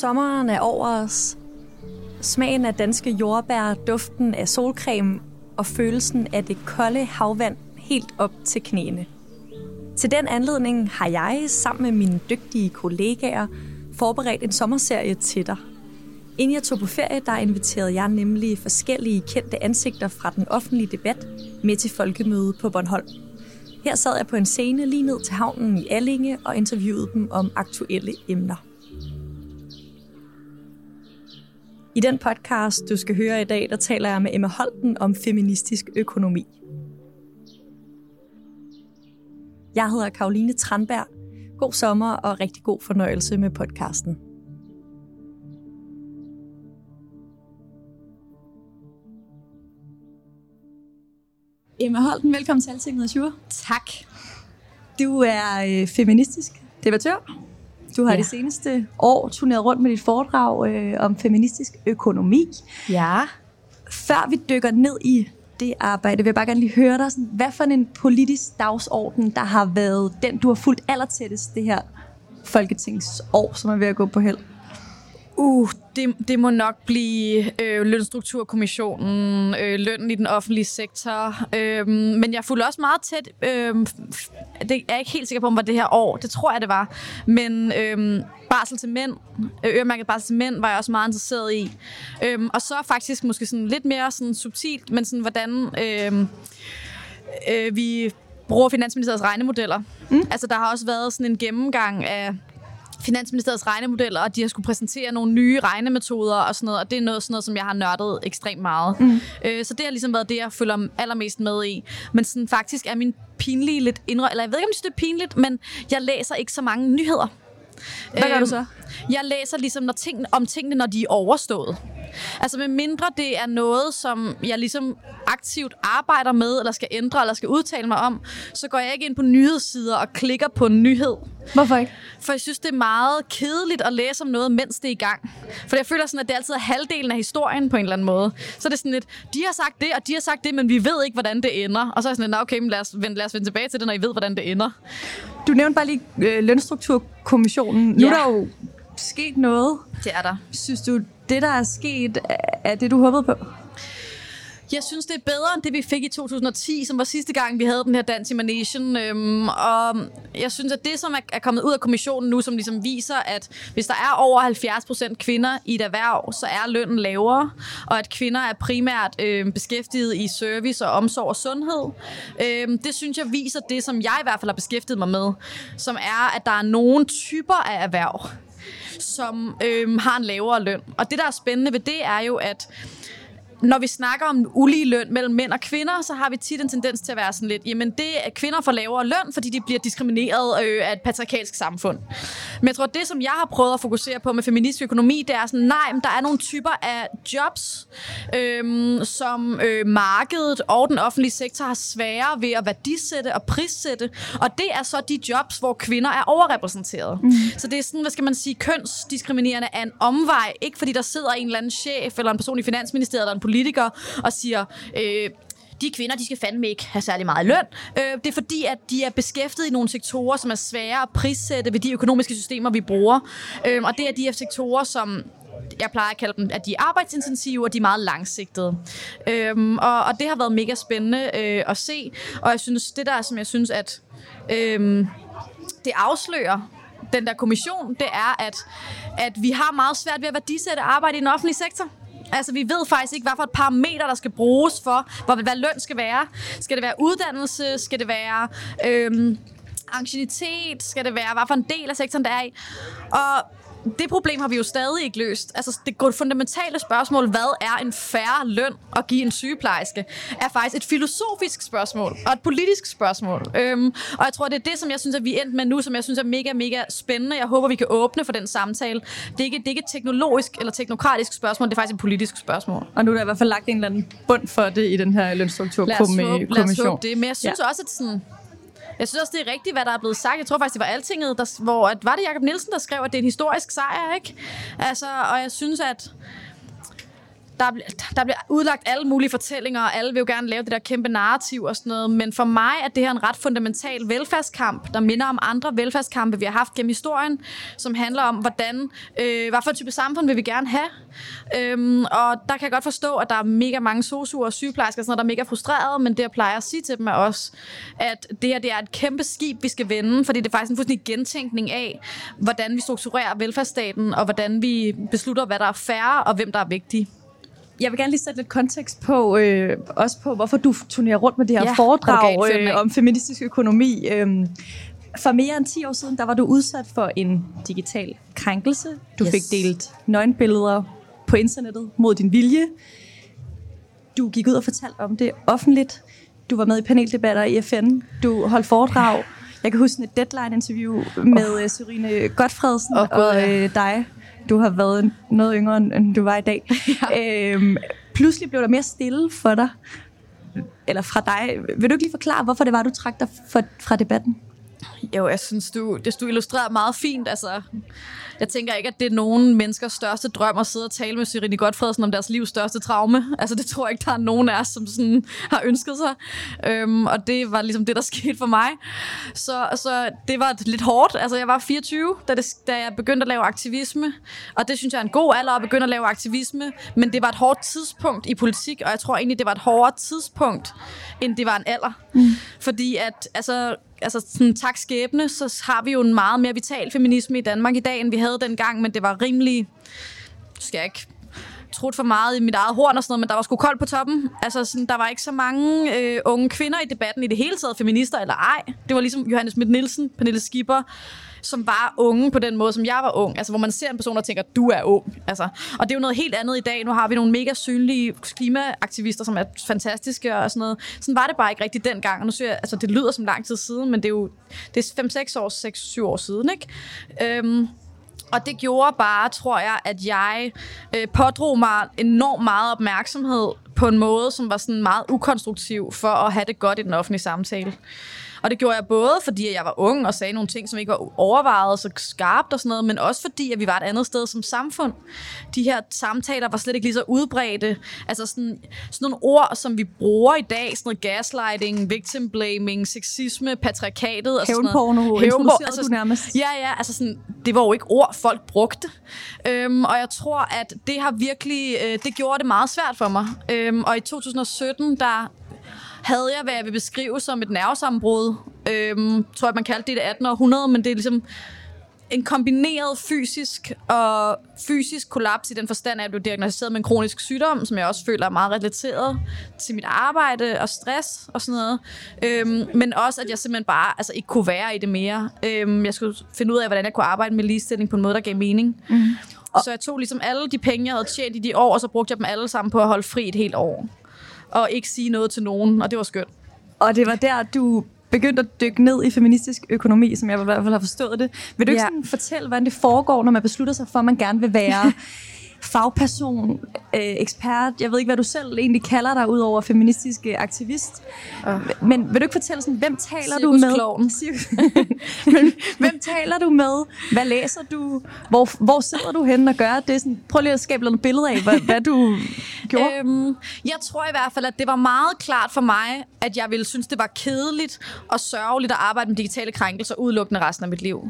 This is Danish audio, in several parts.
Sommeren er over os. Smagen af danske jordbær, duften af solcreme og følelsen af det kolde havvand helt op til knæene. Til den anledning har jeg sammen med mine dygtige kollegaer forberedt en sommerserie til dig. Inden jeg tog på ferie, der inviterede jeg nemlig forskellige kendte ansigter fra den offentlige debat med til folkemøde på Bornholm. Her sad jeg på en scene lige ned til havnen i Allinge og interviewede dem om aktuelle emner. I den podcast, du skal høre i dag, der taler jeg med Emma Holten om feministisk økonomi. Jeg hedder Karoline Tranberg. God sommer og rigtig god fornøjelse med podcasten. Emma Holten, velkommen til Altinget Azure. Tak. Du er øh, feministisk debattør. Du har ja. Det seneste år turneret rundt med dit foredrag øh, om feministisk økonomi. Ja. Før vi dykker ned i det arbejde, vil jeg bare gerne lige høre dig, sådan, hvad for en politisk dagsorden, der har været den, du har fulgt allertættest det her folketingsår, som er ved at gå på held? Uh, det, det må nok blive øh, lønstrukturkommissionen, øh, lønnen i den offentlige sektor. Øh, men jeg fulgte også meget tæt. Øh, det er jeg ikke helt sikker på, om det var det her år. Det tror jeg, det var. Men øh, barsel til mænd, øh, øremærket barsel til mænd, var jeg også meget interesseret i. Øh, og så faktisk måske sådan lidt mere sådan subtilt, men sådan hvordan øh, øh, vi bruger Finansministeriets regnemodeller. Mm. Altså, der har også været sådan en gennemgang af Finansministeriets regnemodeller, og de har skulle præsentere nogle nye regnemetoder og sådan noget, og det er noget, sådan noget, som jeg har nørdet ekstremt meget. Mm. Øh, så det har ligesom været det, jeg følger allermest med i. Men sådan, faktisk er min pinlige lidt indre... Eller jeg ved ikke, om jeg synes, det er pinligt, men jeg læser ikke så mange nyheder. Hvad gør du Øhm, så? Jeg læser ligesom når ting, om tingene, når de er overstået. Altså med mindre det er noget, som jeg ligesom aktivt arbejder med, eller skal ændre, eller skal udtale mig om, så går jeg ikke ind på nyhedssider og klikker på en nyhed. Hvorfor ikke? For jeg synes, det er meget kedeligt at læse om noget, mens det er i gang. For jeg føler sådan, at det altid er halvdelen af historien på en eller anden måde. Så er det sådan lidt, de har sagt det, og de har sagt det, men vi ved ikke, hvordan det ender. Og så er jeg sådan lidt, "Nå, okay, men lad os, vende, lad os vende tilbage til det, når I ved, hvordan det ender. Du nævnte bare lige øh, lønstrukturkommissionen. Nu Ja. er der jo sket noget. Det er der. Synes du, det der er sket, er- er det, du håbede på? Jeg synes, det er bedre end det, vi fik i 2010, som var sidste gang, vi havde den her dans i Manesien. Øhm, og jeg synes, at det, som er, er kommet ud af kommissionen nu, som ligesom viser, at hvis der er over 70 procent kvinder i et erhverv, så er lønnen lavere, og at kvinder er primært øh, beskæftiget i service og omsorg og sundhed. Øhm, det synes jeg viser det, som jeg i hvert fald har beskæftiget mig med, som er, at der er nogle typer af erhverv, som øhm, har en lavere løn. Og det, der er spændende ved det, er jo, at når vi snakker om ulige løn mellem mænd og kvinder, så har vi tit en tendens til at være sådan lidt, jamen det er kvinder får lavere løn, fordi de bliver diskrimineret øh, af et patriarkalsk samfund. Men jeg tror, det som jeg har prøvet at fokusere på med feministisk økonomi, det er sådan, nej, men der er nogle typer af jobs, øhm, som øh, markedet og den offentlige sektor har sværere ved at værdisætte og prissætte, og det er så de jobs, hvor kvinder er overrepræsenteret. Mm. Så det er sådan, hvad skal man sige, kønsdiskriminerende af en omvej, ikke fordi der sidder en eller anden chef eller en person i Finansministeriet eller en politiker og siger, øh, de kvinder, de skal fandme ikke have særlig meget løn. Øh, det er fordi, at de er beskæftiget i nogle sektorer, som er svære at prissætte ved de økonomiske systemer, vi bruger. Øh, og det er de her sektorer, som jeg plejer at kalde dem, at de er arbejdsintensive, og de er meget langsigtede. Øhm, og, og det har været mega spændende øh, at se, og jeg synes, det der, som jeg synes, at øhm, det afslører, den der kommission, det er, at, at vi har meget svært ved at værdisætte arbejde i den offentlige sektor. Altså, vi ved faktisk ikke, hvad for et parameter, der skal bruges for, hvor, hvad løn skal være. Skal det være uddannelse? Skal det være øhm, ancienitet? Skal det være, hvad for en del af sektoren, der er i? Og det problem har vi jo stadig ikke løst. Altså, det fundamentale spørgsmål, hvad er en færre løn at give en sygeplejerske, er faktisk et filosofisk spørgsmål og et politisk spørgsmål. Øhm, og jeg tror, det er det, som jeg synes, at vi er endt med nu, som jeg synes er mega, mega spændende. Jeg håber, vi kan åbne for den samtale. Det er ikke, det er ikke et teknologisk eller teknokratisk spørgsmål, det er faktisk et politisk spørgsmål. Og nu er der i hvert fald lagt en eller anden bund for det i den her lønstrukturkommission. Lad os håbe, lad os håbe det. Men jeg synes ja. også, at sådan, jeg synes også, det er rigtigt, hvad der er blevet sagt. Jeg tror faktisk, det var Altinget, der, hvor at, var det Jakob Nielsen, der skrev, at det er en historisk sejr, ikke? Altså, og jeg synes, at der, der bliver udlagt alle mulige fortællinger, og alle vil jo gerne lave det der kæmpe narrativ og sådan noget. Men for mig er det her en ret fundamental velfærdskamp, der minder om andre velfærdskampe, vi har haft gennem historien, som handler om, hvordan, øh, hvad for en type samfund vil vi gerne have. Øhm, og der kan jeg godt forstå, at der er mega mange sosuer og sygeplejersker, og sådan noget, der er mega frustrerede, men det jeg plejer at sige til dem er også, at det her det er et kæmpe skib, vi skal vende, fordi det er faktisk en fuldstændig gentænkning af, hvordan vi strukturerer velfærdsstaten, og hvordan vi beslutter, hvad der er færre, og hvem der er vigtige jeg vil gerne lige sætte lidt kontekst på, øh, også på, hvorfor du turnerer rundt med det her ja, foredrag øh, om feministisk økonomi. Øh, for mere end 10 år siden, der var du udsat for en digital krænkelse. Du yes. fik delt nøgenbilleder på internettet mod din vilje. Du gik ud og fortalte om det offentligt. Du var med i paneldebatter i FN. Du holdt foredrag. Jeg kan huske et deadline-interview med oh. Serine Godfredsen oh, God, og øh, dig du har været noget yngre, end du var i dag. Ja. Øhm, pludselig blev der mere stille for dig, eller fra dig. Vil du ikke lige forklare, hvorfor det var, du trak dig for, fra debatten? Jo, jeg synes, du, det du illustrerer meget fint. Altså, jeg tænker ikke, at det er nogen menneskers største drøm at sidde og tale med Sirine Godfredsen om deres livs største traume. Altså, det tror jeg ikke, der er nogen af os, som sådan har ønsket sig. Øhm, og det var ligesom det, der skete for mig. Så, så det var lidt hårdt. Altså, jeg var 24, da, det, da jeg begyndte at lave aktivisme. Og det synes jeg er en god alder at begynde at lave aktivisme. Men det var et hårdt tidspunkt i politik, og jeg tror egentlig, det var et hårdere tidspunkt, end det var en alder. Mm. Fordi at, altså, altså sådan, tak skæbne, så har vi jo en meget mere vital feminisme i Danmark i dag, end vi havde dengang, men det var rimelig, skal jeg ikke trudt for meget i mit eget horn og sådan noget, men der var sgu koldt på toppen. Altså, sådan, der var ikke så mange øh, unge kvinder i debatten i det hele taget, feminister eller ej. Det var ligesom Johannes Schmidt Nielsen, Pernille Skipper, som var unge på den måde, som jeg var ung. Altså, hvor man ser en person og tænker, du er ung. Altså, og det er jo noget helt andet i dag. Nu har vi nogle mega synlige klimaaktivister, som er fantastiske og sådan noget. Sådan var det bare ikke rigtigt dengang. Og nu synes jeg, altså, det lyder som lang tid siden, men det er jo det er 5-6 år, 6-7 år siden, ikke? Øhm, og det gjorde bare, tror jeg, at jeg øh, pådrog mig enormt meget opmærksomhed på en måde, som var sådan meget ukonstruktiv for at have det godt i den offentlige samtale. Og det gjorde jeg både, fordi jeg var ung og sagde nogle ting, som ikke var overvejet så skarpt og sådan noget, men også fordi, at vi var et andet sted som samfund. De her samtaler var slet ikke lige så udbredte. Altså sådan, sådan nogle ord, som vi bruger i dag, sådan noget gaslighting, victim blaming, sexisme, patriarkatet. Hævnporno, hævnporno altså, du nærmest. Ja, ja, altså sådan, det var jo ikke ord, folk brugte. Øhm, og jeg tror, at det har virkelig, øh, det gjorde det meget svært for mig. Øhm, og i 2017, der havde jeg, hvad jeg vil beskrive som et nervesammenbrud. Øhm, tror jeg, man kaldte det det 18. århundrede, men det er ligesom en kombineret fysisk og fysisk kollaps i den forstand, at jeg blev diagnosticeret med en kronisk sygdom, som jeg også føler er meget relateret til mit arbejde og stress og sådan noget. Øhm, men også, at jeg simpelthen bare altså, ikke kunne være i det mere. Øhm, jeg skulle finde ud af, hvordan jeg kunne arbejde med ligestilling på en måde, der gav mening. Mm. Så jeg tog ligesom alle de penge, jeg havde tjent i de år, og så brugte jeg dem alle sammen på at holde fri et helt år og ikke sige noget til nogen, og det var skønt. Og det var der, du begyndte at dykke ned i feministisk økonomi, som jeg i hvert fald har forstået det. Vil du ikke ja. sådan fortælle, hvordan det foregår, når man beslutter sig for, at man gerne vil være fagperson, øh, ekspert, jeg ved ikke, hvad du selv egentlig kalder dig, ud over feministisk aktivist. Uh. Men vil du ikke fortælle, sådan, hvem taler du med? Men, hvem taler du med? Hvad læser du? Hvor, hvor sidder du henne og gør det? Sådan, prøv lige at skabe noget billede af, hvad, hvad du gjorde. Øhm, jeg tror i hvert fald, at det var meget klart for mig, at jeg ville synes, det var kedeligt og sørgeligt at arbejde med digitale krænkelser udelukkende resten af mit liv.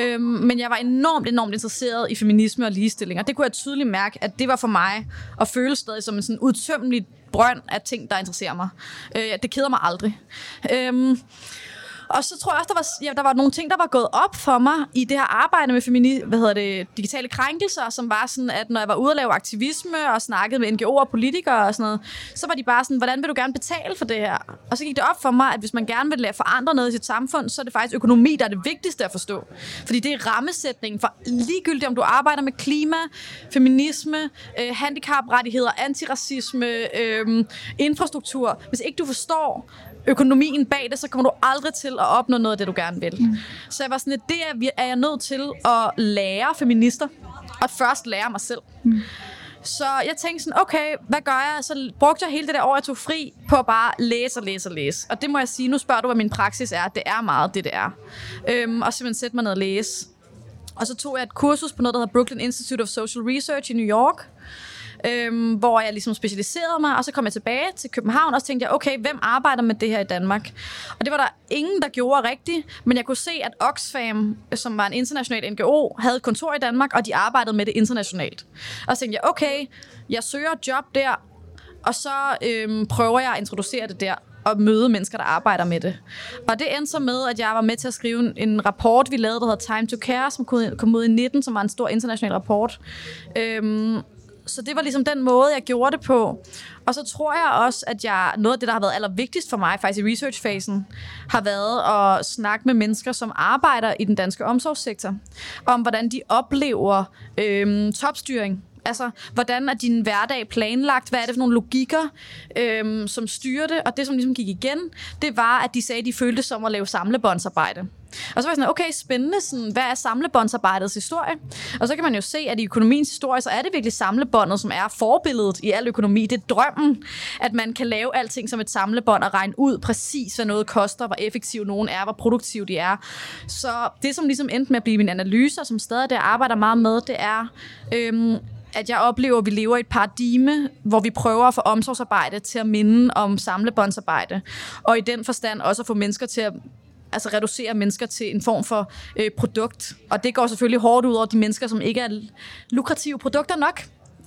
Øhm, men jeg var enormt, enormt interesseret i feminisme og ligestilling, og det kunne jeg tydeligt mærke, at det var for mig at føle stadig som en sådan udtømmelig brønd af ting, der interesserer mig. Øh, det keder mig aldrig. Øh, og så tror jeg også, der var, ja, der var nogle ting, der var gået op for mig i det her arbejde med femini, hvad hedder det, digitale krænkelser, som var sådan, at når jeg var ude at lave aktivisme og snakkede med NGO'er og politikere og sådan noget, så var de bare sådan, hvordan vil du gerne betale for det her? Og så gik det op for mig, at hvis man gerne vil lade forandre noget i sit samfund, så er det faktisk økonomi, der er det vigtigste at forstå. Fordi det er rammesætningen for ligegyldigt, om du arbejder med klima, feminisme, øh, handicaprettigheder, antiracisme, øh, infrastruktur. Hvis ikke du forstår, økonomien bag det, så kommer du aldrig til at opnå noget af det, du gerne vil. Mm. Så jeg var sådan, at det er, er jeg nødt til at lære feminister, og først lære mig selv. Mm. Så jeg tænkte sådan, okay, hvad gør jeg? Så brugte jeg hele det der år, jeg tog fri på at bare læse og læse og læse. Og det må jeg sige, nu spørger du, hvad min praksis er. Det er meget det, det er. Øhm, og simpelthen sætte mig ned og læse. Og så tog jeg et kursus på noget, der hedder Brooklyn Institute of Social Research i New York, øhm, hvor jeg ligesom specialiserede mig, og så kom jeg tilbage til København, og så tænkte jeg, okay, hvem arbejder med det her i Danmark? Og det var der ingen, der gjorde rigtigt, men jeg kunne se, at Oxfam, som var en international NGO, havde et kontor i Danmark, og de arbejdede med det internationalt. Og så tænkte jeg, okay, jeg søger job der, og så øhm, prøver jeg at introducere det der og møde mennesker, der arbejder med det. Og det endte så med, at jeg var med til at skrive en rapport, vi lavede, der hedder Time to Care, som kom ud i 19, som var en stor international rapport. Øhm, så det var ligesom den måde, jeg gjorde det på. Og så tror jeg også, at jeg, noget af det, der har været allervigtigst for mig, faktisk i researchfasen, har været at snakke med mennesker, som arbejder i den danske omsorgssektor, om hvordan de oplever øhm, topstyring Altså, hvordan er din hverdag planlagt? Hvad er det for nogle logikker, øhm, som styrer det? Og det, som ligesom gik igen, det var, at de sagde, at de følte som at lave samlebåndsarbejde. Og så var jeg sådan, okay, spændende, sådan, hvad er samlebåndsarbejdets historie? Og så kan man jo se, at i økonomiens historie, så er det virkelig samlebåndet, som er forbilledet i al økonomi. Det er drømmen, at man kan lave alting som et samlebånd og regne ud præcis, hvad noget koster, hvor effektiv nogen er, hvor produktiv de er. Så det, som ligesom endte med at blive min analyse, og som stadig der arbejder meget med, det er, øhm, at jeg oplever, at vi lever i et paradigme, hvor vi prøver at få omsorgsarbejde til at minde om samlebåndsarbejde. Og i den forstand også at få mennesker til at altså reducere mennesker til en form for øh, produkt. Og det går selvfølgelig hårdt ud over de mennesker, som ikke er lukrative produkter nok.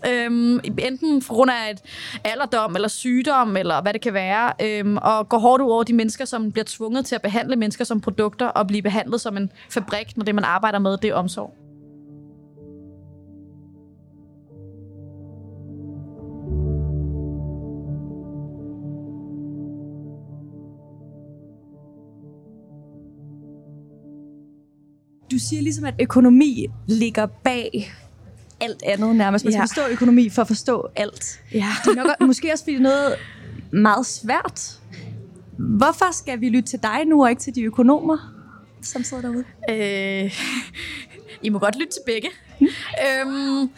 Øhm, enten på grund af et alderdom eller sygdom, eller hvad det kan være, øhm, og går hårdt ud over de mennesker, som bliver tvunget til at behandle mennesker som produkter, og blive behandlet som en fabrik, når det, man arbejder med, det er omsorg. Siger ligesom, at økonomi ligger bag alt andet nærmest. Man skal ja. forstå økonomi for at forstå alt. Ja. Det er nok, måske også fordi noget meget svært. Hvorfor skal vi lytte til dig nu, og ikke til de økonomer, som sidder derude? Øh, I må godt lytte til begge. Mm. Øhm,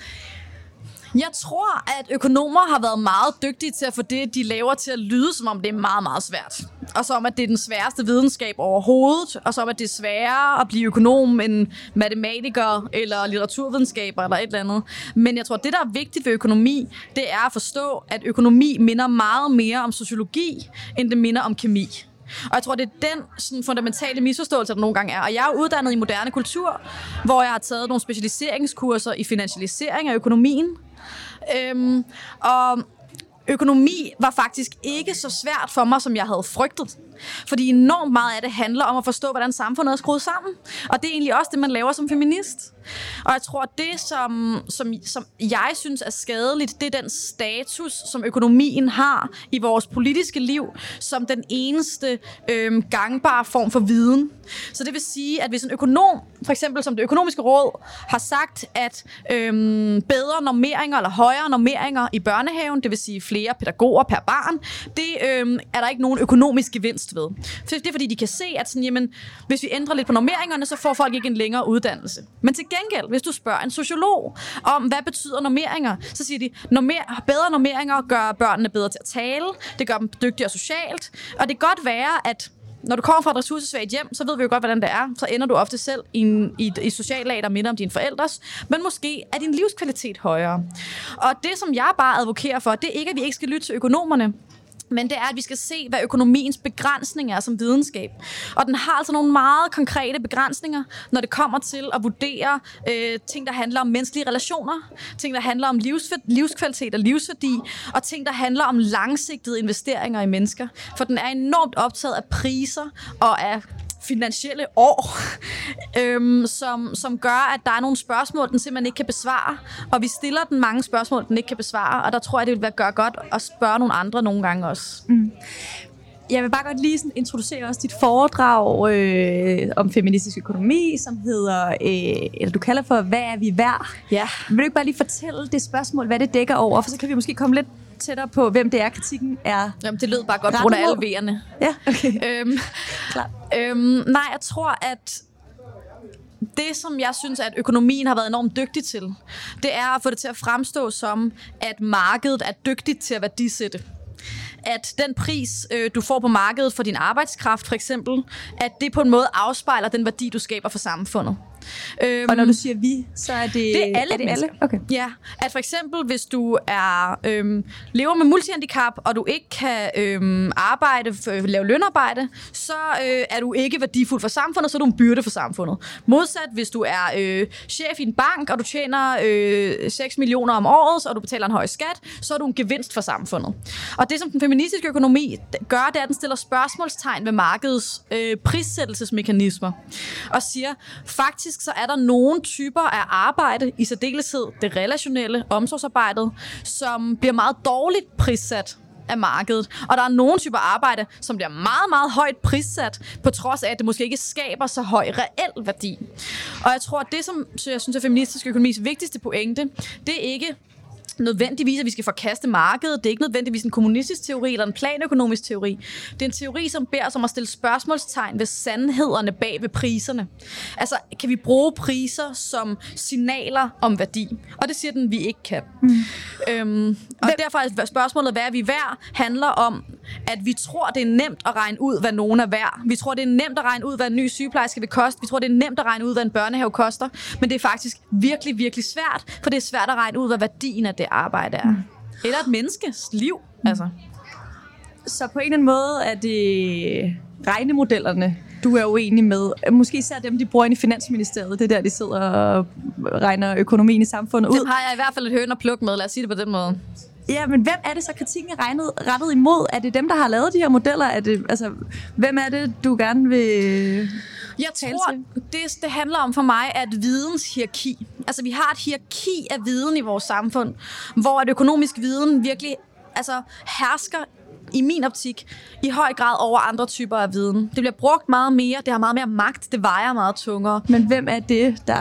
jeg tror, at økonomer har været meget dygtige til at få det, de laver til at lyde, som om det er meget, meget svært. Og som at det er den sværeste videnskab overhovedet, og som at det er sværere at blive økonom end matematiker eller litteraturvidenskaber eller et eller andet. Men jeg tror, at det, der er vigtigt ved økonomi, det er at forstå, at økonomi minder meget mere om sociologi, end det minder om kemi. Og jeg tror, det er den sådan, fundamentale misforståelse, der nogle gange er. Og jeg er uddannet i moderne kultur, hvor jeg har taget nogle specialiseringskurser i finansialisering af økonomien. Øhm, og økonomi var faktisk ikke så svært for mig, som jeg havde frygtet. Fordi enormt meget af det handler om at forstå, hvordan samfundet er skruet sammen. Og det er egentlig også det, man laver som feminist. Og jeg tror, det, som, som, som jeg synes er skadeligt, det er den status, som økonomien har i vores politiske liv, som den eneste øh, gangbare form for viden. Så det vil sige, at hvis en økonom, for eksempel som det økonomiske råd, har sagt, at øh, bedre normeringer eller højere normeringer i børnehaven, det vil sige flere pædagoger per barn, det øh, er der ikke nogen økonomisk gevinst ved. Det er fordi, de kan se, at sådan, jamen, hvis vi ændrer lidt på normeringerne, så får folk ikke en længere uddannelse. Men til gengæld, hvis du spørger en sociolog om, hvad betyder normeringer, så siger de, normer, bedre normeringer gør børnene bedre til at tale, det gør dem dygtigere socialt, og det kan godt være, at når du kommer fra et ressourcesvagt hjem, så ved vi jo godt, hvordan det er. Så ender du ofte selv i, en, i, i sociallag, der minder om dine forældres. Men måske er din livskvalitet højere. Og det, som jeg bare advokerer for, det er ikke, at vi ikke skal lytte til økonomerne. Men det er, at vi skal se, hvad økonomiens begrænsning er som videnskab. Og den har altså nogle meget konkrete begrænsninger, når det kommer til at vurdere øh, ting, der handler om menneskelige relationer, ting, der handler om livs, livskvalitet og livsværdi, og ting, der handler om langsigtede investeringer i mennesker. For den er enormt optaget af priser og af finansielle år, øhm, som, som gør, at der er nogle spørgsmål, den simpelthen ikke kan besvare. Og vi stiller den mange spørgsmål, den ikke kan besvare, og der tror jeg, det vil være gøre godt at spørge nogle andre nogle gange også. Mm. Jeg vil bare godt lige sådan introducere også dit foredrag øh, om feministisk økonomi, som hedder, øh, eller du kalder for, hvad er vi værd? Ja. Vil du ikke bare lige fortælle det spørgsmål, hvad det dækker over, for så kan vi måske komme lidt tættere på, hvem det er, kritikken er. Jamen, det lød bare godt på grund af alle V'erne. Ja, okay. Øhm, Klar. øhm, nej, jeg tror, at det, som jeg synes, at økonomien har været enormt dygtig til, det er at få det til at fremstå som, at markedet er dygtigt til at værdisætte at den pris, øh, du får på markedet for din arbejdskraft, for eksempel, at det på en måde afspejler den værdi, du skaber for samfundet. Øhm, og når du siger vi, så er det, det er alle er det mennesker. alle? Okay. Ja, at for eksempel, hvis du er øhm, lever med multihandicap, og du ikke kan øhm, arbejde, f- lave lønarbejde, så øh, er du ikke værdifuld for samfundet, så er du en byrde for samfundet. Modsat, hvis du er øh, chef i en bank, og du tjener øh, 6 millioner om året, og du betaler en høj skat, så er du en gevinst for samfundet. Og det, som den feministiske økonomi gør, det er, at den stiller spørgsmålstegn ved markedets øh, prissættelsesmekanismer, og siger, faktisk så er der nogle typer af arbejde, i særdeleshed det relationelle omsorgsarbejdet, som bliver meget dårligt prissat af markedet. Og der er nogle typer arbejde, som bliver meget, meget højt prissat, på trods af, at det måske ikke skaber så høj reel værdi. Og jeg tror, at det, som så jeg synes er feministisk økonomis vigtigste pointe, det er ikke nødvendigvis, at vi skal forkaste markedet. Det er ikke nødvendigvis en kommunistisk teori eller en planøkonomisk teori. Det er en teori, som beder os om at stille spørgsmålstegn ved sandhederne bag ved priserne. Altså, kan vi bruge priser som signaler om værdi? Og det siger den, vi ikke kan. Mm. Øhm, og derfor er spørgsmålet, hvad er vi værd, handler om, at vi tror, det er nemt at regne ud, hvad nogen er værd. Vi tror, det er nemt at regne ud, hvad en ny sygeplejerske vil koste. Vi tror, det er nemt at regne ud, hvad en børnehave koster. Men det er faktisk virkelig, virkelig svært, for det er svært at regne ud, hvad værdien af det arbejde er. Mm. Eller et menneskes liv. Mm. Altså. Så på en eller anden måde er det regnemodellerne, du er uenig med. Måske især dem, de bruger ind i Finansministeriet. Det er der, de sidder og regner økonomien i samfundet ud. Dem har jeg i hvert fald et høn og pluk med, lad os sige det på den måde. Ja, men hvem er det så, kritikken er regnet, rettet imod? Er det dem, der har lavet de her modeller? Er det, altså, hvem er det, du gerne vil Jeg tror, det, det handler om for mig, at videns hierarki. Altså, vi har et hierarki af viden i vores samfund, hvor et økonomisk viden virkelig altså, hersker i min optik, i høj grad over andre typer af viden. Det bliver brugt meget mere, det har meget mere magt, det vejer meget tungere. Men hvem er det, der...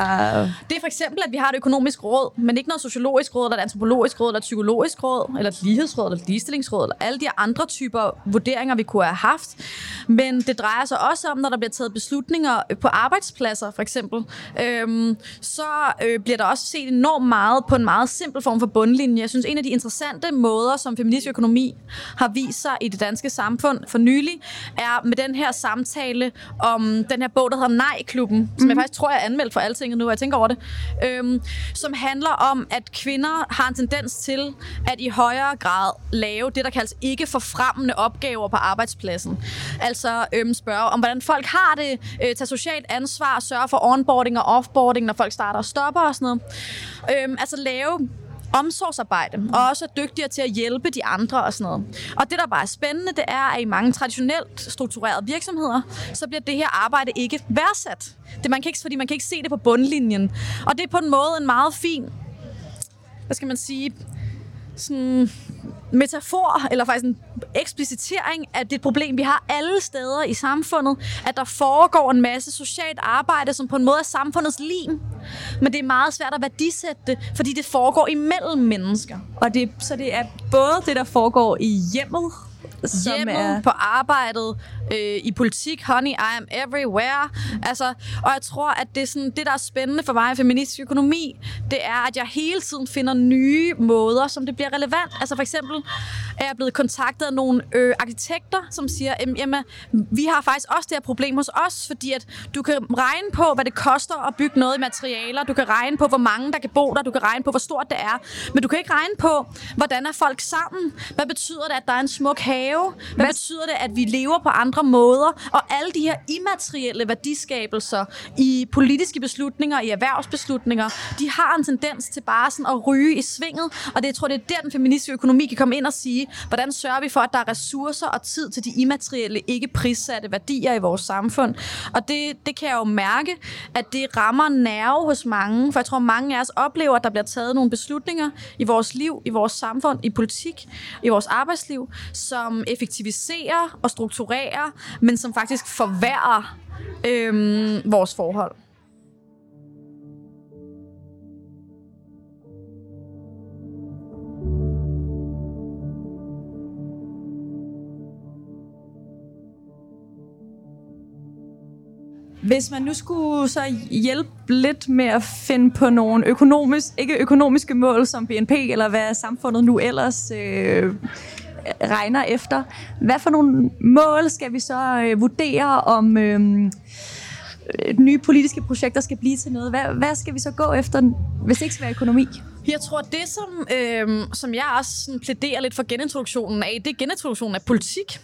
Det er for eksempel, at vi har et økonomisk råd, men ikke noget sociologisk råd, eller et antropologisk råd, eller et psykologisk råd, eller et lighedsråd, eller et ligestillingsråd, eller alle de andre typer vurderinger, vi kunne have haft. Men det drejer sig også om, når der bliver taget beslutninger på arbejdspladser, for eksempel, øhm, så øh, bliver der også set enormt meget på en meget simpel form for bundlinje. Jeg synes, en af de interessante måder, som feministisk økonomi har vist sig i det danske samfund for nylig, er med den her samtale om den her bog, der hedder Nej-klubben, mm. som jeg faktisk tror, jeg er anmeldt for alting nu, og jeg tænker over det, øhm, som handler om, at kvinder har en tendens til at i højere grad lave det, der kaldes ikke forfremmende opgaver på arbejdspladsen. Altså øhm, spørge om, hvordan folk har det, øh, tage socialt ansvar, sørge for onboarding og offboarding, når folk starter og stopper og sådan noget. Øhm, altså lave omsorgsarbejde, og også er dygtigere til at hjælpe de andre og sådan noget. Og det, der bare er spændende, det er, at i mange traditionelt strukturerede virksomheder, så bliver det her arbejde ikke værdsat. Det man kan ikke, fordi man kan ikke se det på bundlinjen. Og det er på en måde en meget fin, hvad skal man sige, sådan metafor, eller faktisk en eksplicitering at det problem, vi har alle steder i samfundet, at der foregår en masse socialt arbejde, som på en måde er samfundets lim. Men det er meget svært at værdisætte det, fordi det foregår imellem mennesker. Og det, så det er både det, der foregår i hjemmet, som hjemmet, er... på arbejdet, øh, i politik, honey, I am everywhere. Altså, og jeg tror, at det, er sådan, det, der er spændende for mig i feministisk økonomi, det er, at jeg hele tiden finder nye måder, som det bliver relevant. Altså for eksempel er jeg blevet kontaktet af nogle øh, arkitekter, som siger, jamen, vi har faktisk også det her problem hos os, fordi at du kan regne på, hvad det koster at bygge noget i materialer, du kan regne på, hvor mange der kan bo der, du kan regne på, hvor stort det er, men du kan ikke regne på, hvordan er folk sammen. Hvad betyder det, at der er en smuk have lave? Hvad, Hvad betyder det, at vi lever på andre måder? Og alle de her immaterielle værdiskabelser i politiske beslutninger, i erhvervsbeslutninger, de har en tendens til bare sådan at ryge i svinget. Og det jeg tror det er der, den feministiske økonomi kan komme ind og sige, hvordan sørger vi for, at der er ressourcer og tid til de immaterielle, ikke prissatte værdier i vores samfund. Og det, det kan jeg jo mærke, at det rammer nerve hos mange, for jeg tror, mange af os oplever, at der bliver taget nogle beslutninger i vores liv, i vores samfund, i politik, i vores arbejdsliv, som effektiviserer og strukturerer, men som faktisk forværrer øh, vores forhold. Hvis man nu skulle så hjælpe lidt med at finde på nogle økonomisk, ikke økonomiske mål som BNP, eller hvad samfundet nu ellers øh, regner efter, hvad for nogle mål skal vi så øh, vurdere om øh, øh, nye politiske projekter skal blive til noget? Hvad, hvad skal vi så gå efter, hvis det ikke skal være økonomi? Jeg tror, det som, øh, som jeg også sådan plæderer lidt for genintroduktionen af, det er genintroduktionen af politik.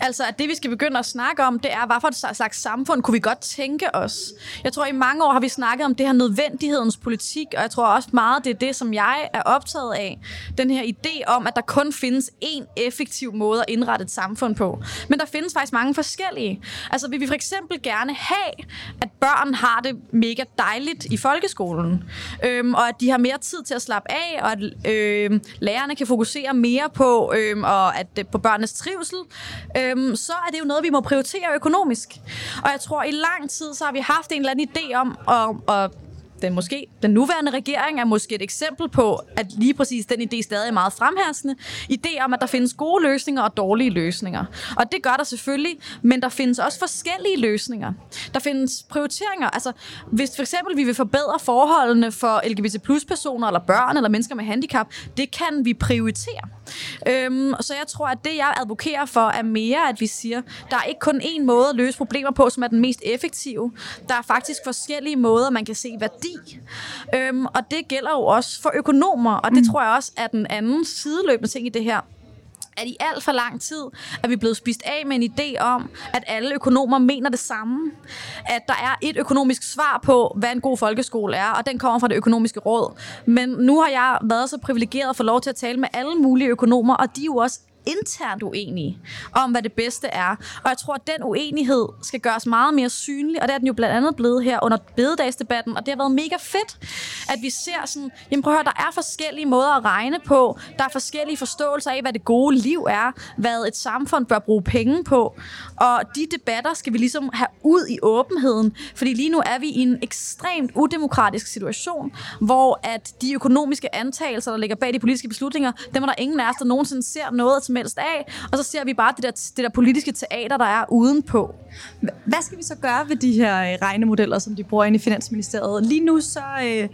Altså, at det vi skal begynde at snakke om, det er, hvad for et slags samfund kunne vi godt tænke os? Jeg tror, i mange år har vi snakket om det her nødvendighedens politik, og jeg tror også meget, det er det, som jeg er optaget af. Den her idé om, at der kun findes én effektiv måde at indrette et samfund på. Men der findes faktisk mange forskellige. Altså, vil vi for eksempel gerne have, at børn har det mega dejligt i folkeskolen, øhm, og at de har mere tid til at slappe af, og at øh, lærerne kan fokusere mere på, øh, og at, øh, på børnenes trivsel, øh, så er det jo noget, vi må prioritere økonomisk. Og jeg tror, i lang tid, så har vi haft en eller anden idé om at, at den måske den nuværende regering er måske et eksempel på, at lige præcis den idé stadig er meget fremherskende. Idé om, at der findes gode løsninger og dårlige løsninger. Og det gør der selvfølgelig, men der findes også forskellige løsninger. Der findes prioriteringer. Altså, hvis for eksempel vi vil forbedre forholdene for LGBT plus personer, eller børn, eller mennesker med handicap, det kan vi prioritere. Øhm, så jeg tror, at det, jeg advokerer for, er mere, at vi siger, der er ikke kun én måde at løse problemer på, som er den mest effektive. Der er faktisk forskellige måder, man kan se værdi. Øhm, og det gælder jo også for økonomer, og det mm. tror jeg også er den anden sideløbende ting i det her at i alt for lang tid er vi blevet spist af med en idé om, at alle økonomer mener det samme. At der er et økonomisk svar på, hvad en god folkeskole er, og den kommer fra det økonomiske råd. Men nu har jeg været så privilegeret at få lov til at tale med alle mulige økonomer, og de er jo også internt uenige om, hvad det bedste er. Og jeg tror, at den uenighed skal gøres meget mere synlig, og det er den jo blandt andet blevet her under bededagsdebatten, og det har været mega fedt, at vi ser sådan, jamen prøv at høre, der er forskellige måder at regne på, der er forskellige forståelser af, hvad det gode liv er, hvad et samfund bør bruge penge på, og de debatter skal vi ligesom have ud i åbenheden, fordi lige nu er vi i en ekstremt udemokratisk situation, hvor at de økonomiske antagelser, der ligger bag de politiske beslutninger, dem er der ingen af os, der nogensinde ser noget som helst af, og så ser vi bare det der, det der politiske teater, der er udenpå. Hvad skal vi så gøre ved de her øh, regnemodeller, som de bruger inde i Finansministeriet? Lige nu så, øh,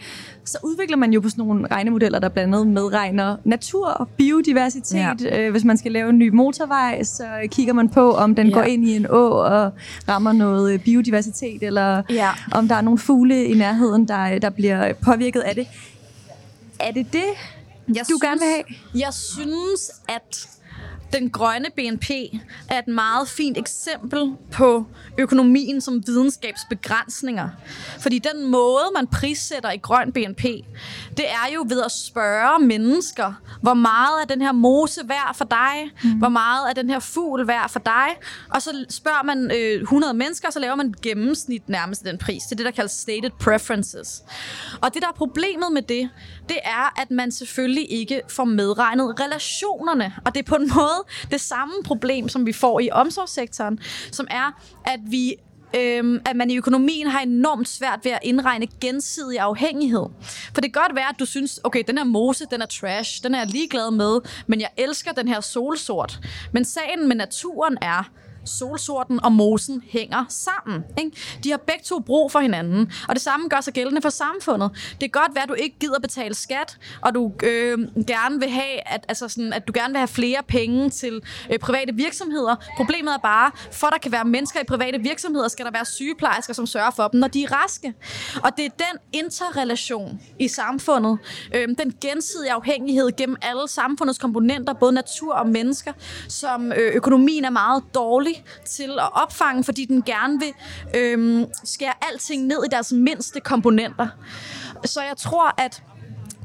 så udvikler man jo på sådan nogle regnemodeller, der blandt andet medregner natur og biodiversitet. Ja. Øh, hvis man skal lave en ny motorvej, så kigger man på, om den ja. går ind i en å og rammer noget biodiversitet, eller ja. om der er nogle fugle i nærheden, der, der bliver påvirket af det. Er det det, jeg du synes, gerne vil have? Jeg synes, at den grønne BNP er et meget fint eksempel på økonomien som videnskabsbegrænsninger. Fordi den måde, man prissætter i grøn BNP, det er jo ved at spørge mennesker, hvor meget er den her mose værd for dig? Mm. Hvor meget er den her fugl værd for dig? Og så spørger man øh, 100 mennesker, og så laver man et gennemsnit nærmest den pris. Det er det, der kaldes stated preferences. Og det, der er problemet med det, det er, at man selvfølgelig ikke får medregnet relationerne. Og det er på en måde det samme problem, som vi får i omsorgssektoren, som er, at vi øhm, at man i økonomien har enormt svært ved at indregne gensidig afhængighed. For det kan godt være, at du synes, okay, den her mose, den er trash, den er jeg ligeglad med, men jeg elsker den her solsort. Men sagen med naturen er, solsorten og mosen hænger sammen. Ikke? De har begge to brug for hinanden, og det samme gør sig gældende for samfundet. Det kan godt være, at du ikke gider betale skat, og du øh, gerne vil have, at, altså sådan, at du gerne vil have flere penge til øh, private virksomheder. Problemet er bare, for der kan være mennesker i private virksomheder, skal der være sygeplejersker, som sørger for dem, når de er raske. Og det er den interrelation i samfundet, øh, den gensidige afhængighed gennem alle samfundets komponenter, både natur og mennesker, som øh, økonomien er meget dårlig til at opfange, fordi den gerne vil øh, skære alting ned i deres mindste komponenter. Så jeg tror, at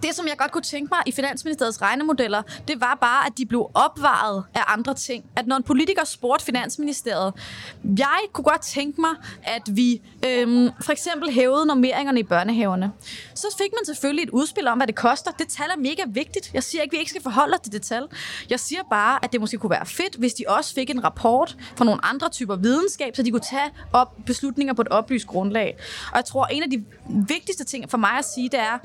det, som jeg godt kunne tænke mig i Finansministeriets regnemodeller, det var bare, at de blev opvaret af andre ting. At når en politiker spurgte Finansministeriet, jeg kunne godt tænke mig, at vi øhm, for eksempel hævede normeringerne i børnehaverne. Så fik man selvfølgelig et udspil om, hvad det koster. Det tal er mega vigtigt. Jeg siger ikke, at vi ikke skal forholde os til det tal. Jeg siger bare, at det måske kunne være fedt, hvis de også fik en rapport fra nogle andre typer videnskab, så de kunne tage op beslutninger på et oplyst grundlag. Og jeg tror, en af de vigtigste ting for mig at sige, det er,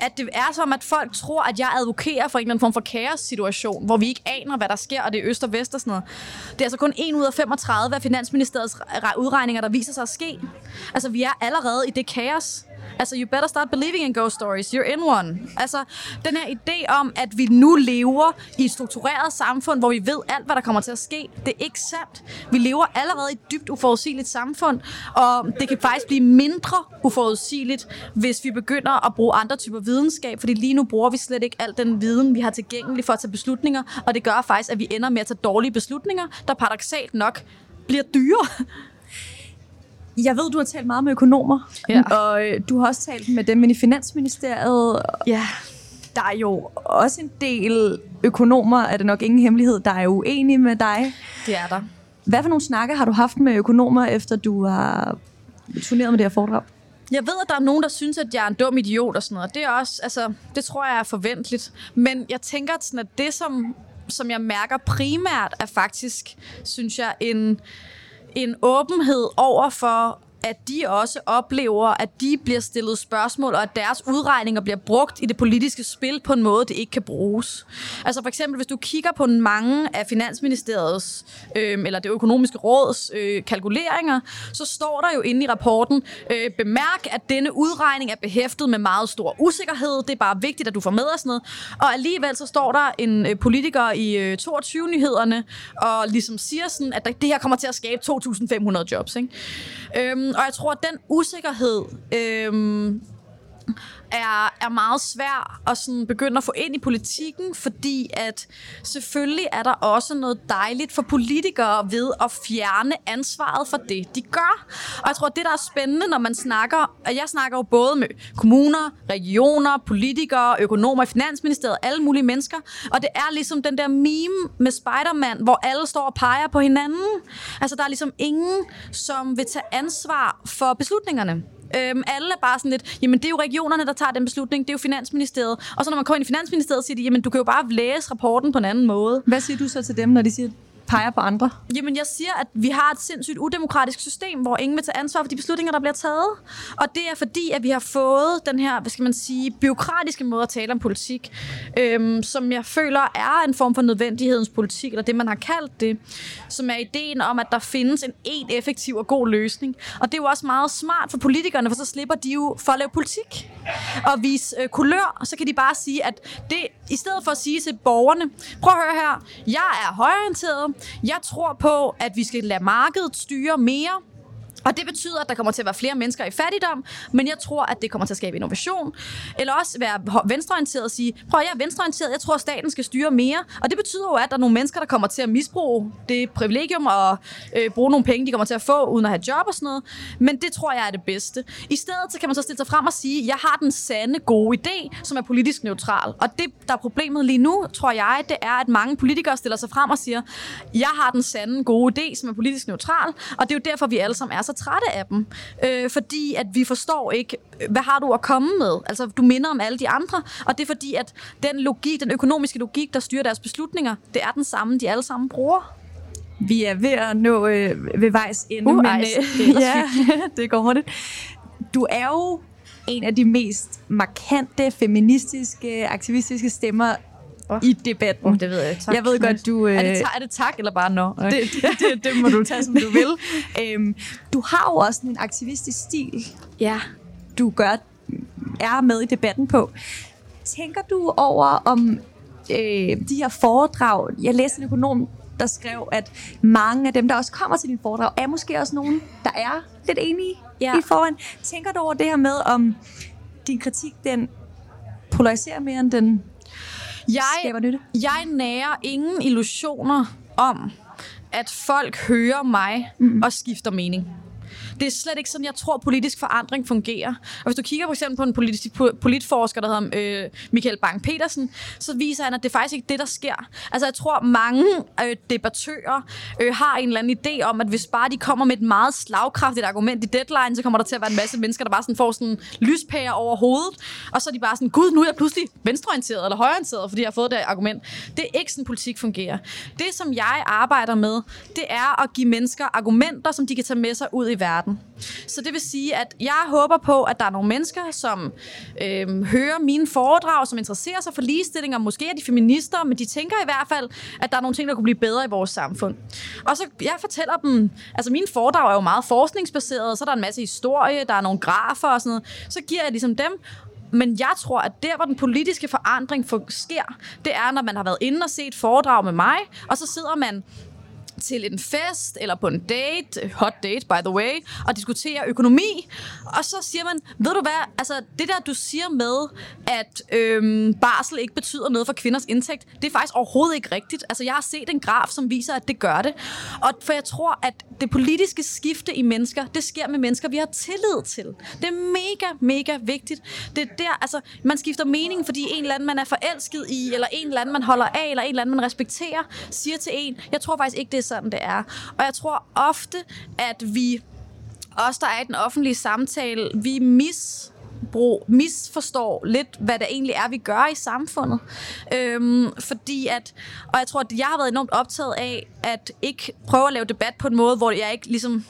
at det er som, at folk tror, at jeg advokerer for en eller anden form for kaos-situation, hvor vi ikke aner, hvad der sker, og det er øst og vest og sådan noget. Det er altså kun 1 ud af 35 af Finansministeriets udregninger, der viser sig at ske. Altså, vi er allerede i det kaos. Altså, you better start believing in ghost stories. You're in one. Altså, den her idé om, at vi nu lever i et struktureret samfund, hvor vi ved alt, hvad der kommer til at ske, det er ikke sandt. Vi lever allerede i et dybt uforudsigeligt samfund, og det kan faktisk blive mindre uforudsigeligt, hvis vi begynder at bruge andre typer videnskab, fordi lige nu bruger vi slet ikke al den viden, vi har tilgængelig for at tage beslutninger, og det gør faktisk, at vi ender med at tage dårlige beslutninger, der paradoxalt nok bliver dyre. Jeg ved, du har talt meget med økonomer, Ja. og øh, du har også talt med dem i Finansministeriet. Ja. Der er jo også en del økonomer, er det nok ingen hemmelighed, der er uenige med dig. Det er der. Hvad for nogle snakke har du haft med økonomer, efter du har turneret med det her foredrag? Jeg ved, at der er nogen, der synes, at jeg er en dum idiot og sådan noget. Det er også, altså, det tror jeg er forventeligt. Men jeg tænker, at, sådan, at det, som, som jeg mærker primært, er faktisk, synes jeg, en, en åbenhed over for at de også oplever, at de bliver stillet spørgsmål, og at deres udregninger bliver brugt i det politiske spil på en måde, det ikke kan bruges. Altså for eksempel, hvis du kigger på mange af Finansministeriets, øh, eller det økonomiske råds øh, kalkuleringer, så står der jo inde i rapporten, øh, bemærk, at denne udregning er behæftet med meget stor usikkerhed. Det er bare vigtigt, at du får med og sådan noget. Og alligevel så står der en øh, politiker i øh, 22-nyhederne, og ligesom siger sådan, at det her kommer til at skabe 2.500 jobs. Ikke? Øhm, og jeg tror, at den usikkerhed øhm, er, er meget svær at sådan begynde at få ind i politikken, fordi at selvfølgelig er der også noget dejligt for politikere ved at fjerne ansvaret for det, de gør. Og jeg tror, det, der er spændende, når man snakker, og jeg snakker jo både med kommuner, regioner, politikere, økonomer i Finansministeriet, alle mulige mennesker, og det er ligesom den der meme med Spider-Man, hvor alle står og peger på hinanden. Altså, der er ligesom ingen, som vil tage ansvar for beslutningerne. Øhm, alle er bare sådan lidt, jamen det er jo regionerne, der tager den beslutning, det er jo Finansministeriet. Og så når man kommer ind i Finansministeriet, siger de, jamen du kan jo bare læse rapporten på en anden måde. Hvad siger du så til dem, når de siger, peger på andre? Jamen, jeg siger, at vi har et sindssygt udemokratisk system, hvor ingen vil tage ansvar for de beslutninger, der bliver taget. Og det er fordi, at vi har fået den her, hvad skal man sige, byråkratiske måde at tale om politik, øhm, som jeg føler er en form for nødvendighedens politik, eller det, man har kaldt det, som er ideen om, at der findes en en effektiv og god løsning. Og det er jo også meget smart for politikerne, for så slipper de jo for at lave politik og vise øh, kulør, og så kan de bare sige, at det, i stedet for at sige til borgerne, prøv at høre her, jeg er højorienteret, jeg tror på, at vi skal lade markedet styre mere, og det betyder, at der kommer til at være flere mennesker i fattigdom, men jeg tror, at det kommer til at skabe innovation. Eller også være venstreorienteret og sige, prøv at jeg er venstreorienteret, jeg tror, at staten skal styre mere. Og det betyder jo, at der er nogle mennesker, der kommer til at misbruge det privilegium og øh, bruge nogle penge, de kommer til at få, uden at have job og sådan noget. Men det tror jeg er det bedste. I stedet så kan man så stille sig frem og sige, jeg har den sande gode idé, som er politisk neutral. Og det, der er problemet lige nu, tror jeg, det er, at mange politikere stiller sig frem og siger, jeg har den sande gode idé, som er politisk neutral. Og det er jo derfor, vi alle sammen er så trætte af dem. Øh, fordi at vi forstår ikke, hvad har du at komme med? Altså, du minder om alle de andre. Og det er fordi, at den logik, den økonomiske logik, der styrer deres beslutninger, det er den samme, de alle sammen bruger. Vi er ved at nå øh, ved vejs ende, Uh, men øh, det er ja, det går hurtigt. Du er jo en af de mest markante, feministiske, aktivistiske stemmer oh. i debatten. Oh, det ved jeg. Tak. Jeg ved godt, du... Øh... Er, det ta- er det tak eller bare nå? No? Det, det, det, det må du tage, som du vil. øhm, du har jo også en aktivistisk stil. Ja. Du gør, er med i debatten på. Tænker du over, om øh, de her foredrag... Jeg læste en økonom, der skrev, at mange af dem, der også kommer til din foredrag, er måske også nogen, der er lidt enige ja. i foran. Tænker du over det her med, om din kritik, den polariserer mere, end den jeg, skaber nytte? Jeg nærer ingen illusioner om, at folk hører mig mm. og skifter mening. Det er slet ikke sådan, jeg tror, politisk forandring fungerer. Og hvis du kigger for eksempel på en politisk, politforsker, der hedder øh, Michael Bang-Petersen, så viser han, at det er faktisk ikke det, der sker. Altså, jeg tror, mange øh, debattører øh, har en eller anden idé om, at hvis bare de kommer med et meget slagkraftigt argument i deadline, så kommer der til at være en masse mennesker, der bare sådan får sådan lyspære over hovedet, og så er de bare sådan, gud, nu er jeg pludselig venstreorienteret eller højreorienteret, fordi jeg har fået det argument. Det er ikke sådan, politik fungerer. Det, som jeg arbejder med, det er at give mennesker argumenter, som de kan tage med sig ud i verden verden. Så det vil sige, at jeg håber på, at der er nogle mennesker, som øh, hører mine foredrag, som interesserer sig for ligestilling, og måske er de feminister, men de tænker i hvert fald, at der er nogle ting, der kunne blive bedre i vores samfund. Og så jeg fortæller dem, altså mine foredrag er jo meget forskningsbaseret, så er der en masse historie, der er nogle grafer og sådan noget. Så giver jeg ligesom dem, men jeg tror, at der, hvor den politiske forandring sker, det er, når man har været inde og set foredrag med mig, og så sidder man til en fest eller på en date, hot date by the way, og diskutere økonomi, og så siger man, ved du hvad, altså det der du siger med, at øhm, barsel ikke betyder noget for kvinders indtægt, det er faktisk overhovedet ikke rigtigt. Altså jeg har set en graf, som viser, at det gør det. Og for jeg tror, at det politiske skifte i mennesker, det sker med mennesker, vi har tillid til. Det er mega, mega vigtigt. Det er der, altså man skifter mening, fordi en eller anden, man er forelsket i, eller en eller anden, man holder af, eller en eller anden, man respekterer, siger til en, jeg tror faktisk ikke, det er sådan, det er. Og jeg tror ofte, at vi, os der er i den offentlige samtale, vi mis brug, misforstår lidt, hvad det egentlig er, vi gør i samfundet. Øhm, fordi at, og jeg tror, at jeg har været enormt optaget af, at ikke prøve at lave debat på en måde, hvor jeg ikke ligesom...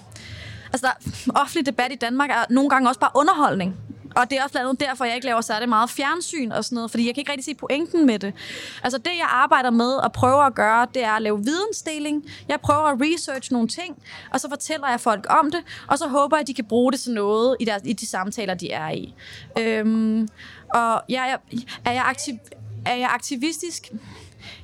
Altså, der, offentlig debat i Danmark er nogle gange også bare underholdning. Og det er også blandt andet derfor, jeg ikke laver særlig meget fjernsyn og sådan noget, fordi jeg kan ikke rigtig se pointen med det. Altså det, jeg arbejder med og prøver at gøre, det er at lave vidensdeling. Jeg prøver at research nogle ting, og så fortæller jeg folk om det, og så håber jeg, at de kan bruge det til noget i, deres, i de samtaler, de er i. Øhm, og ja, jeg, er, jeg aktiv, er jeg aktivistisk?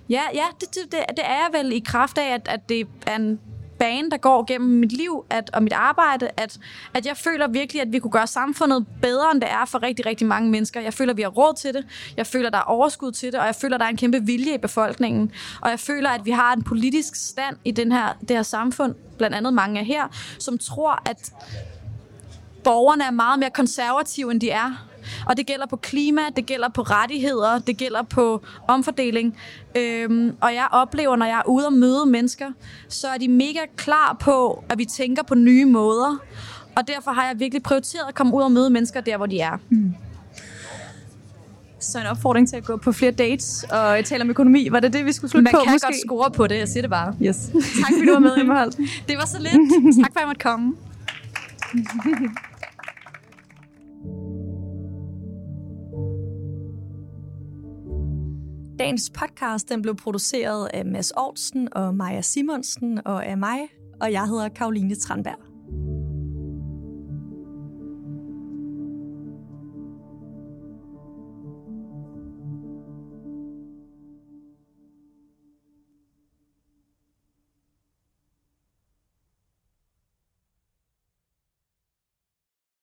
Ja, ja det, det, det er jeg vel i kraft af, at, at det er en bane, der går gennem mit liv at, og mit arbejde, at, at jeg føler virkelig, at vi kunne gøre samfundet bedre, end det er for rigtig, rigtig mange mennesker. Jeg føler, at vi har råd til det. Jeg føler, der er overskud til det, og jeg føler, der er en kæmpe vilje i befolkningen. Og jeg føler, at vi har en politisk stand i den her, det her samfund, blandt andet mange af her, som tror, at borgerne er meget mere konservative, end de er. Og det gælder på klima, det gælder på rettigheder, det gælder på omfordeling. Øhm, og jeg oplever, når jeg er ude og møde mennesker, så er de mega klar på, at vi tænker på nye måder. Og derfor har jeg virkelig prioriteret at komme ud og møde mennesker der, hvor de er. Mm. Så en opfordring til at gå på flere dates og tale om økonomi. Var det det, vi skulle slutte Man på? Man kan måske? godt score på det, jeg siger det bare. Yes. tak fordi du var med, Emma Holt. Det var så lidt. tak for, at jeg måtte komme. Dagens podcast den blev produceret af Mads Aarhusen og Maja Simonsen og af mig, og jeg hedder Karoline Tranberg.